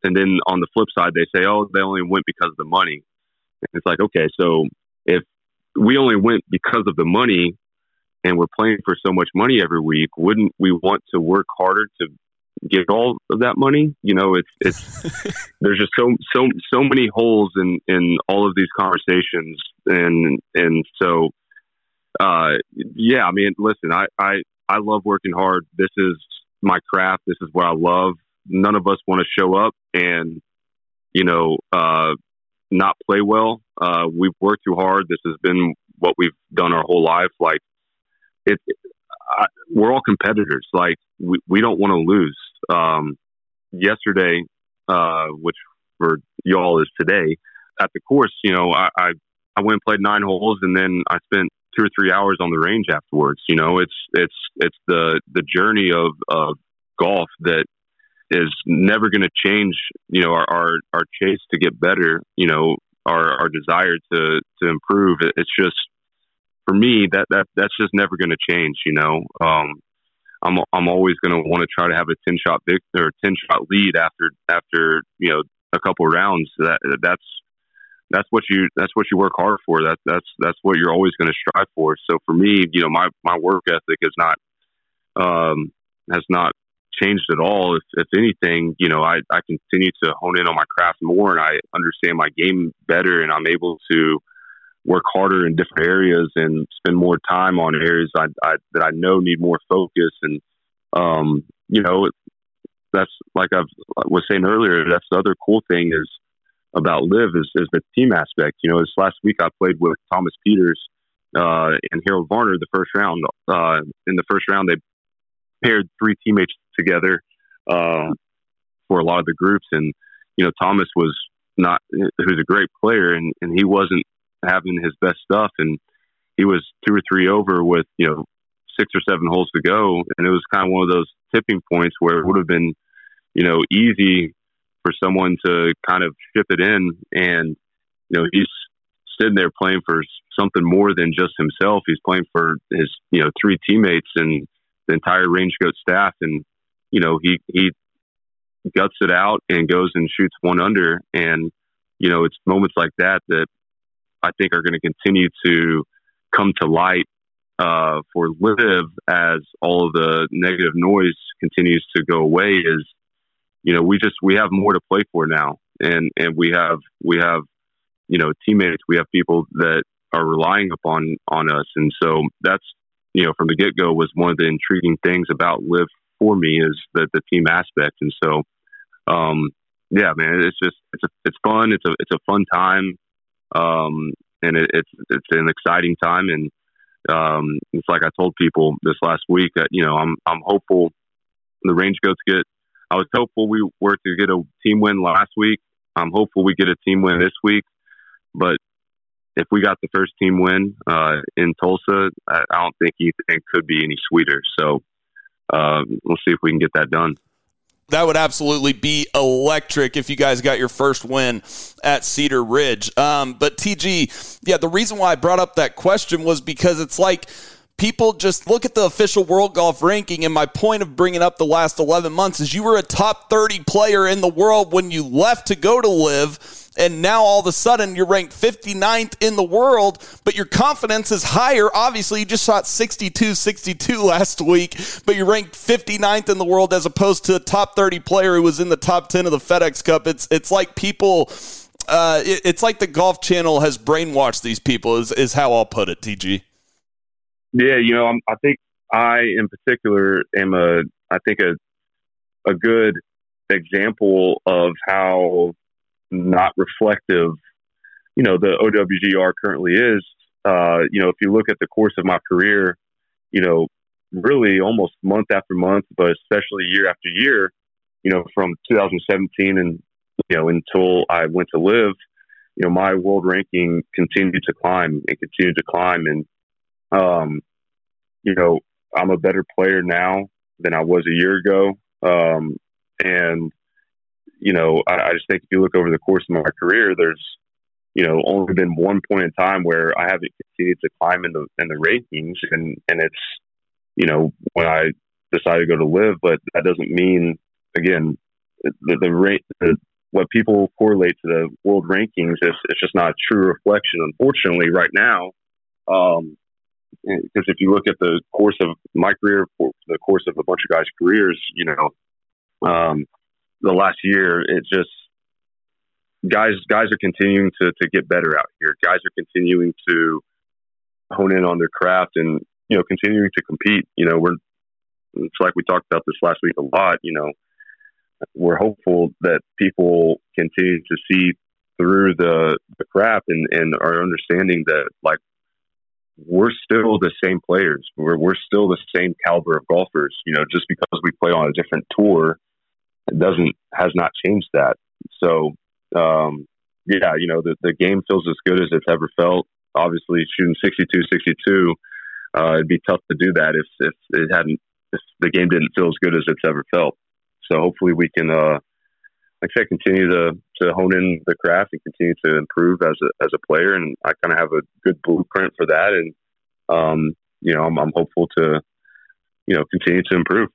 and then on the flip side, they say, oh, they only went because of the money. And it's like, okay, so if we only went because of the money and we're playing for so much money every week, wouldn't we want to work harder to get all of that money? You know, it's, it's, there's just so, so, so many holes in, in all of these conversations. And, and so, uh, yeah, I mean, listen, I, I, I love working hard. This is my craft. This is what I love none of us want to show up and you know uh, not play well. Uh, we've worked too hard. This has been what we've done our whole life. Like it, I, we're all competitors. Like we, we don't want to lose. Um, yesterday, uh, which for y'all is today, at the course, you know, I, I I went and played nine holes, and then I spent two or three hours on the range afterwards. You know, it's it's it's the the journey of of golf that is never going to change. You know, our, our our chase to get better. You know, our our desire to to improve. It's just for me that that that's just never going to change. You know, um, I'm I'm always going to want to try to have a ten shot big or ten shot lead after after you know a couple rounds. That that's that's what you that's what you work hard for. That that's that's what you're always going to strive for. So for me, you know, my my work ethic is not um, has not changed at all. If, if anything, you know, I, I continue to hone in on my craft more and I understand my game better and I'm able to work harder in different areas and spend more time on areas I, I that I know need more focus. And, um, you know, that's like I was saying earlier, that's the other cool thing is about LIV is, is the team aspect. You know, this last week I played with Thomas Pieters uh, and Harold Varner the first round. Uh, in the first round, they paired three teammates together uh, for a lot of the groups, and you know Thomas was not who's a great player, and and he wasn't having his best stuff, and he was two or three over with you know six or seven holes to go, and it was kind of one of those tipping points where it would have been you know easy for someone to kind of ship it in, and you know he's sitting there playing for something more than just himself. He's playing for his you know three teammates and the entire range goat staff, and you know he he guts it out and goes and shoots one under, and you know it's moments like that that I think are going to continue to come to light uh, for LIV as all of the negative noise continues to go away. Is you know we just we have more to play for now, and and we have we have you know teammates, we have people that are relying upon on us, and so that's you know from the get go was one of the intriguing things about LIV for me is the the team aspect, and so um, yeah, man, it's just it's a, it's fun, it's a it's a fun time, um, and it, it's it's an exciting time, and um, it's like I told people this last week that you know I'm I'm hopeful the range goats get. I was hopeful we were to get a team win last week. I'm hopeful we get a team win this week, but if we got the first team win uh, in Tulsa, I, I don't think anything could be any sweeter. So uh, we'll see if we can get that done. That would absolutely be electric if you guys got your first win at Cedar Ridge. Um, but TG, yeah, the reason why I brought up that question was because it's like people just look at the official world golf ranking and my point of bringing up the last 11 months is you were a top 30 player in the world when you left to go to LIV. and now all of a sudden you're ranked 59th in the world, but your confidence is higher. Obviously, you just shot 62 62 last week, but you're ranked 59th in the world as opposed to a top 30 player who was in the top 10 of the FedEx Cup. It's, it's like people. Uh, it, it's like the Golf Channel has brainwashed these people. Is is how I'll put it, TG. Yeah, you know, I'm, I think I, in particular, am a, I think a, a good example of how not reflective, you know, the OWGR currently is. Uh, you know, if you look at the course of my career, you know, really almost month after month, but especially year after year, you know, from 2017 and, you know, until I went to LIV, you know, my world ranking continued to climb and continued to climb. And, um, you know, I'm a better player now than I was a year ago. Um, and you know, I, I just think if you look over the course of my career, there's, you know, only been one point in time where I haven't continued to climb in the in the rankings, and and it's, you know, when I decided to go to LIV, but that doesn't mean again the the rate the, what people correlate to the world rankings is it's just not a true reflection. Unfortunately, right now, um, because if you look at the course of my career, for the course of a bunch of guys' careers, you know, um, the last year, it just guys guys are continuing to to get better out here. Guys are continuing to hone in on their craft and you know continuing to compete. You know, we're it's like we talked about this last week a lot. You know, we're hopeful that people continue to see through the the crap and and are understanding that like we're still the same players. We're we're still the same caliber of golfers. You know, just because we play on a different tour it doesn't has not changed that. So um, yeah, you know the the game feels as good as it's ever felt. Obviously, shooting 62, 62, uh, it'd be tough to do that if if it hadn't if the game didn't feel as good as it's ever felt. So hopefully we can, uh, like I said, continue to to hone in the craft and continue to improve as a as a player. And I kind of have a good blueprint for that. And um, you know, I'm, I'm hopeful to you know continue to improve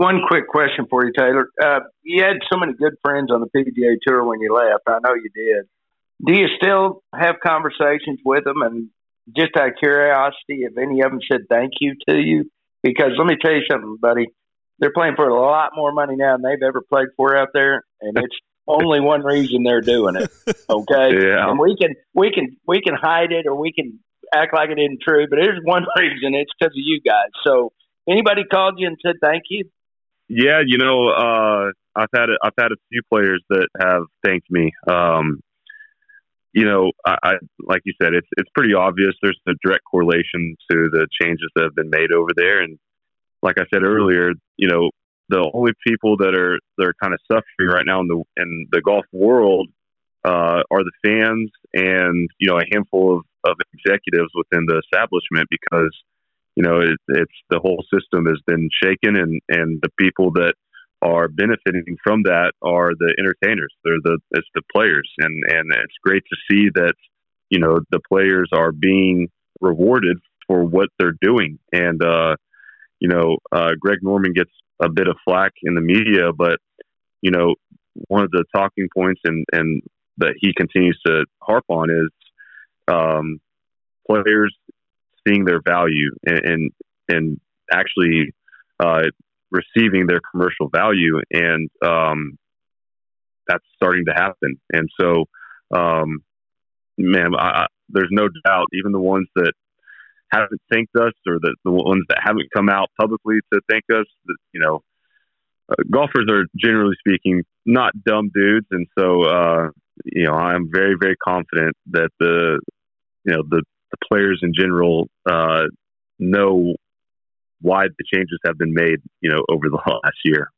one quick question for you, Talor. Uh, you had so many good friends on the PGA Tour when you left. I know you did. Do you still have conversations with them? And just out of curiosity, if any of them said thank you to you? Because let me tell you something, buddy. They're playing for a lot more money now than they've ever played for out there, and it's only one reason they're doing it. Okay, Yeah. and we can we can we can hide it or we can act like it isn't true, but there's one reason. It's because of you guys. So anybody called you and said thank you? Yeah, you know, uh, I've had a, I've had a few players that have thanked me. Um, you know, I, I like you said, it's it's pretty obvious. There's a direct correlation to the changes that have been made over there, and like I said earlier, you know, the only people that are that are kind of suffering right now in the in the golf world uh, are the fans and you know a handful of, of executives within the establishment because you know it, it's the whole system has been shaken and and the people that are benefiting from that are the entertainers. They're the it's the players. And and it's great to see that you know the players are being rewarded for what they're doing. And uh you know uh Greg Norman gets a bit of flack in the media but you know one of the talking points and and that he continues to harp on is um players seeing their value and and, and actually uh receiving their commercial value and um that's starting to happen. And so um man I, there's no doubt even the ones that haven't thanked us or the, the ones that haven't come out publicly to thank us that, you know uh, golfers are generally speaking not dumb dudes and so uh you know i'm very very confident that the you know the the players in general uh know why the changes have been made, you know, over the last year.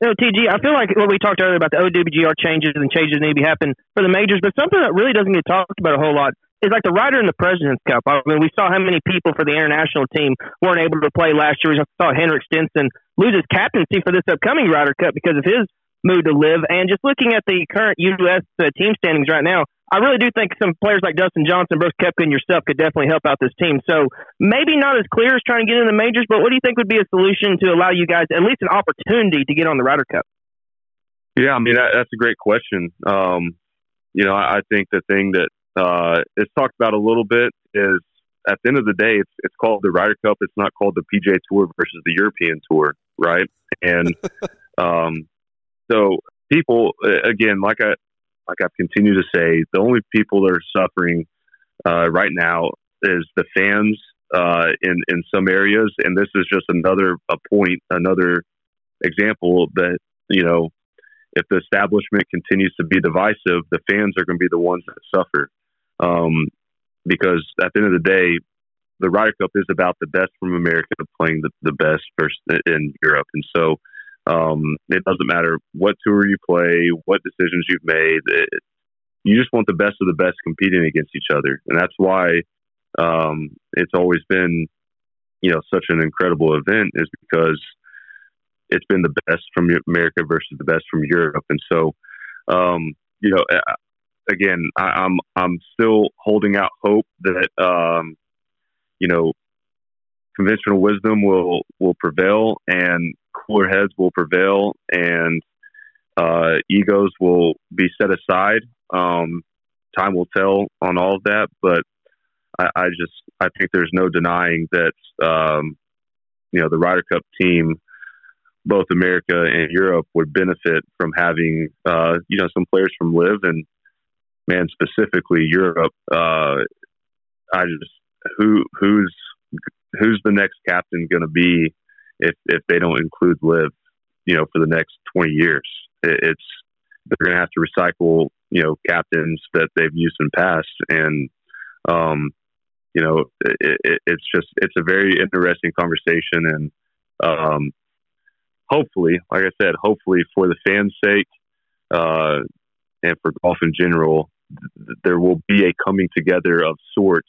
Know, TG, I feel like what we talked earlier about the OWGR changes and changes that need to happen for the majors, but something that really doesn't get talked about a whole lot is like the Ryder and the President's Cup. I mean, we saw how many people for the international team weren't able to play last year. We saw Henrik Stenson lose his captaincy for this upcoming Ryder Cup because of his mood to LIV. And just looking at the current U.S. Uh, team standings right now, I really do think some players like Dustin Johnson, Brooks Koepka, and yourself could definitely help out this team. So maybe not as clear as trying to get in the majors, but what do you think would be a solution to allow you guys at least an opportunity to get on the Ryder Cup? Yeah, I mean that, that's a great question. Um, you know, I, I think the thing that uh, is talked about a little bit is at the end of the day, it's it's called the Ryder Cup. It's not called the PGA Tour versus the European Tour, right? And um, so people, again, like I like I've continued to say, the only people that are suffering uh, right now is the fans uh, in in some areas, and this is just another a point, another example that you know if the establishment continues to be divisive, the fans are going to be the ones that suffer. Um, because at the end of the day, the Ryder Cup is about the best from America playing the, the best versus in Europe. And so um, it doesn't matter what tour you play, what decisions you've made. It, you just want the best of the best competing against each other. And that's why um, it's always been, you know, such an incredible event is because it's been the best from America versus the best from Europe. And so, um, you know, again, I, I'm I'm still holding out hope that um, you know conventional wisdom will will prevail and cooler heads will prevail and uh, egos will be set aside. Um, time will tell on all of that, but I, I just I think there's no denying that um, you know the Ryder Cup team both America and Europe would benefit from having uh, you know some players from LIV and man specifically Europe. Uh, I just who who's who's the next captain going to be if if they don't include LIV, you know, for the next twenty years. It, it's they're going to have to recycle you know captains that they've used in past and um, you know it, it, it's just it's a very interesting conversation and um, hopefully, like I said, hopefully for the fans' sake uh, and for golf in general, there will be a coming together of sorts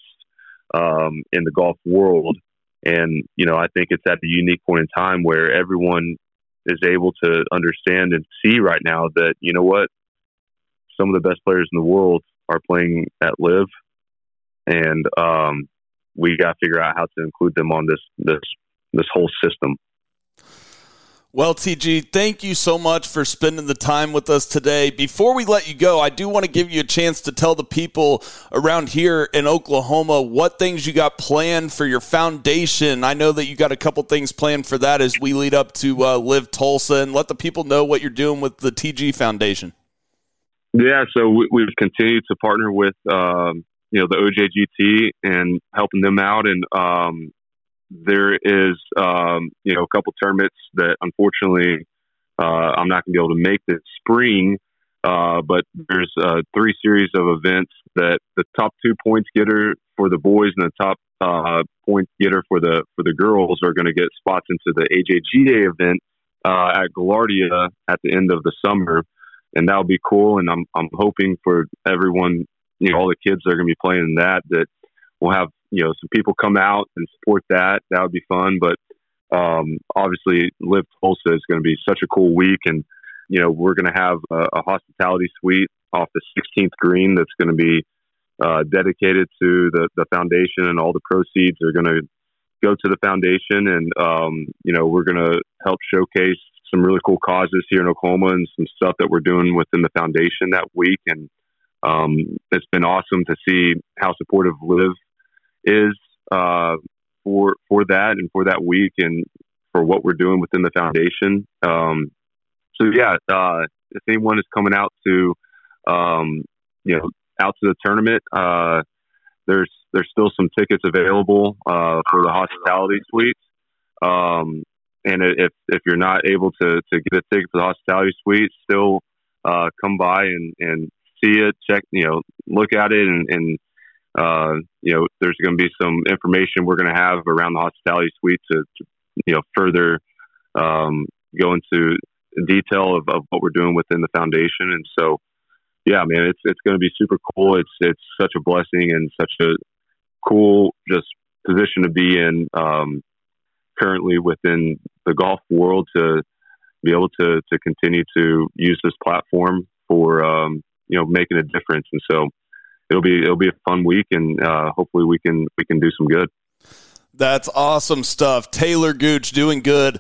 um, in the golf world. And, you know, I think it's at the unique point in time where everyone is able to understand and see right now that, you know what, some of the best players in the world are playing at LIV. And um, we got to figure out how to include them on this, this, this whole system. Well, TG, thank you so much for spending the time with us today. Before we let you go, I do want to give you a chance to tell the people around here in Oklahoma what things you got planned for your foundation. I know that you got a couple things planned for that as we lead up to uh, LIV Tulsa, and let the people know what you're doing with the TG Foundation. Yeah, so we, we've continued to partner with um, you know the OJGT and helping them out, and um, there is um, you know a couple tournaments that unfortunately uh, I'm not going to be able to make this spring. Uh, but there's uh, three series of events that the top two points getter for the boys and the top uh, point getter for the for the girls are going to get spots into the AJGA event uh, at Gaillardia at the end of the summer and that'll be cool. And I'm I'm hoping for everyone, you know, all the kids that are going to be playing in that that we'll have you know some people come out and support that. That would be fun. But um, obviously, LIV Tulsa is going to be such a cool week, and you know we're going to have a, a hospitality suite off the 16th green that's going to be uh, dedicated to the the foundation, and all the proceeds are going to go to the foundation, and um, you know we're going to help showcase some really cool causes here in Oklahoma and some stuff that we're doing within the foundation that week. And um, it's been awesome to see how supportive LIV is uh, for for that and for that week and for what we're doing within the foundation. Um, so yeah, uh, if anyone is coming out to um, you know out to the tournament, uh, there's there's still some tickets available uh, for the hospitality suites. Um, and if if you're not able to to get a ticket for the hospitality suite, still uh, come by and and see it, check, you know, look at it, and, and uh, you know, there's going to be some information we're going to have around the hospitality suite to, to you know further um, go into detail of, of what we're doing within the foundation, and so. Yeah, man, it's it's going to be super cool. It's it's such a blessing and such a cool just position to be in. Um, currently within the golf world to be able to to continue to use this platform for um, you know making a difference. And so it'll be it'll be a fun week, and uh, hopefully we can we can do some good. That's awesome stuff. Talor Gooch doing good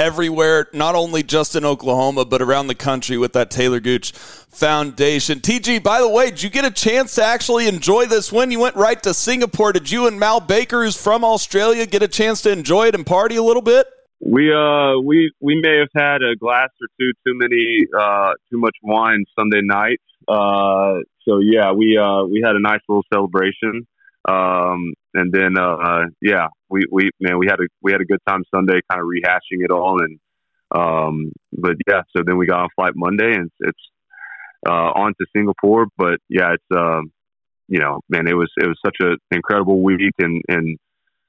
everywhere, not only just in Oklahoma, but around the country with that Talor Gooch Foundation. TG, by the way, did you get a chance to actually enjoy this win? You went right to Singapore. Did you and Mal Baker, who's from Australia, get a chance to enjoy it and party a little bit? We uh we we may have had a glass or two too many uh too much wine Sunday night. Uh so yeah, we uh we had a nice little celebration. Um and then uh yeah, we we man we had a we had a good time Sunday kind of rehashing it all. And um but yeah, so then we got on flight Monday and it's, it's uh on to Singapore, but yeah, it's um you know, man, it was it was such an incredible week and and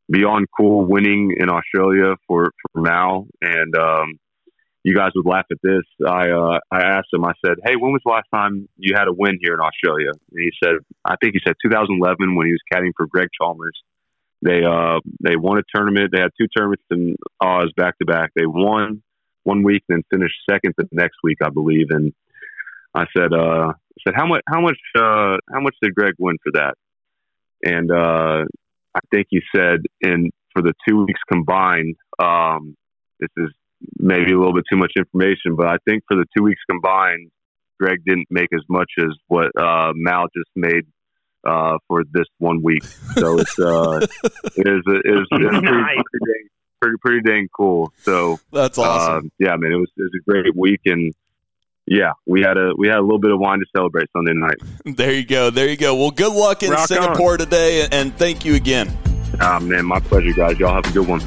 beyond cool winning in Australia for for Mal and um, you guys would laugh at this. I uh, I asked him. I said, "Hey, when was the last time you had a win here in Australia?" And he said, "I think he said 2011 when he was caddying for Greg Chalmers. They uh they won a tournament. They had two tournaments in Oz back to back. They won one week, then finished second the next week, I believe. And I said, uh, I said, how much how much uh, how much did Greg win for that? And uh, I think he said in for the two weeks combined. Um, this is maybe a little bit too much information, but I think for the two weeks combined, Greg didn't make as much as what uh, Mal just made uh, for this one week. So it's uh, it is it is, it's pretty, Nice. pretty, dang, pretty pretty dang cool. So That's awesome. uh, yeah, man, it was it was a great week and. Yeah, we had a we had a little bit of wine to celebrate Sunday night. There you go. There you go. Well, good luck in Rock on. Singapore today, and thank you again. Ah, man, my pleasure, guys. Y'all have a good one.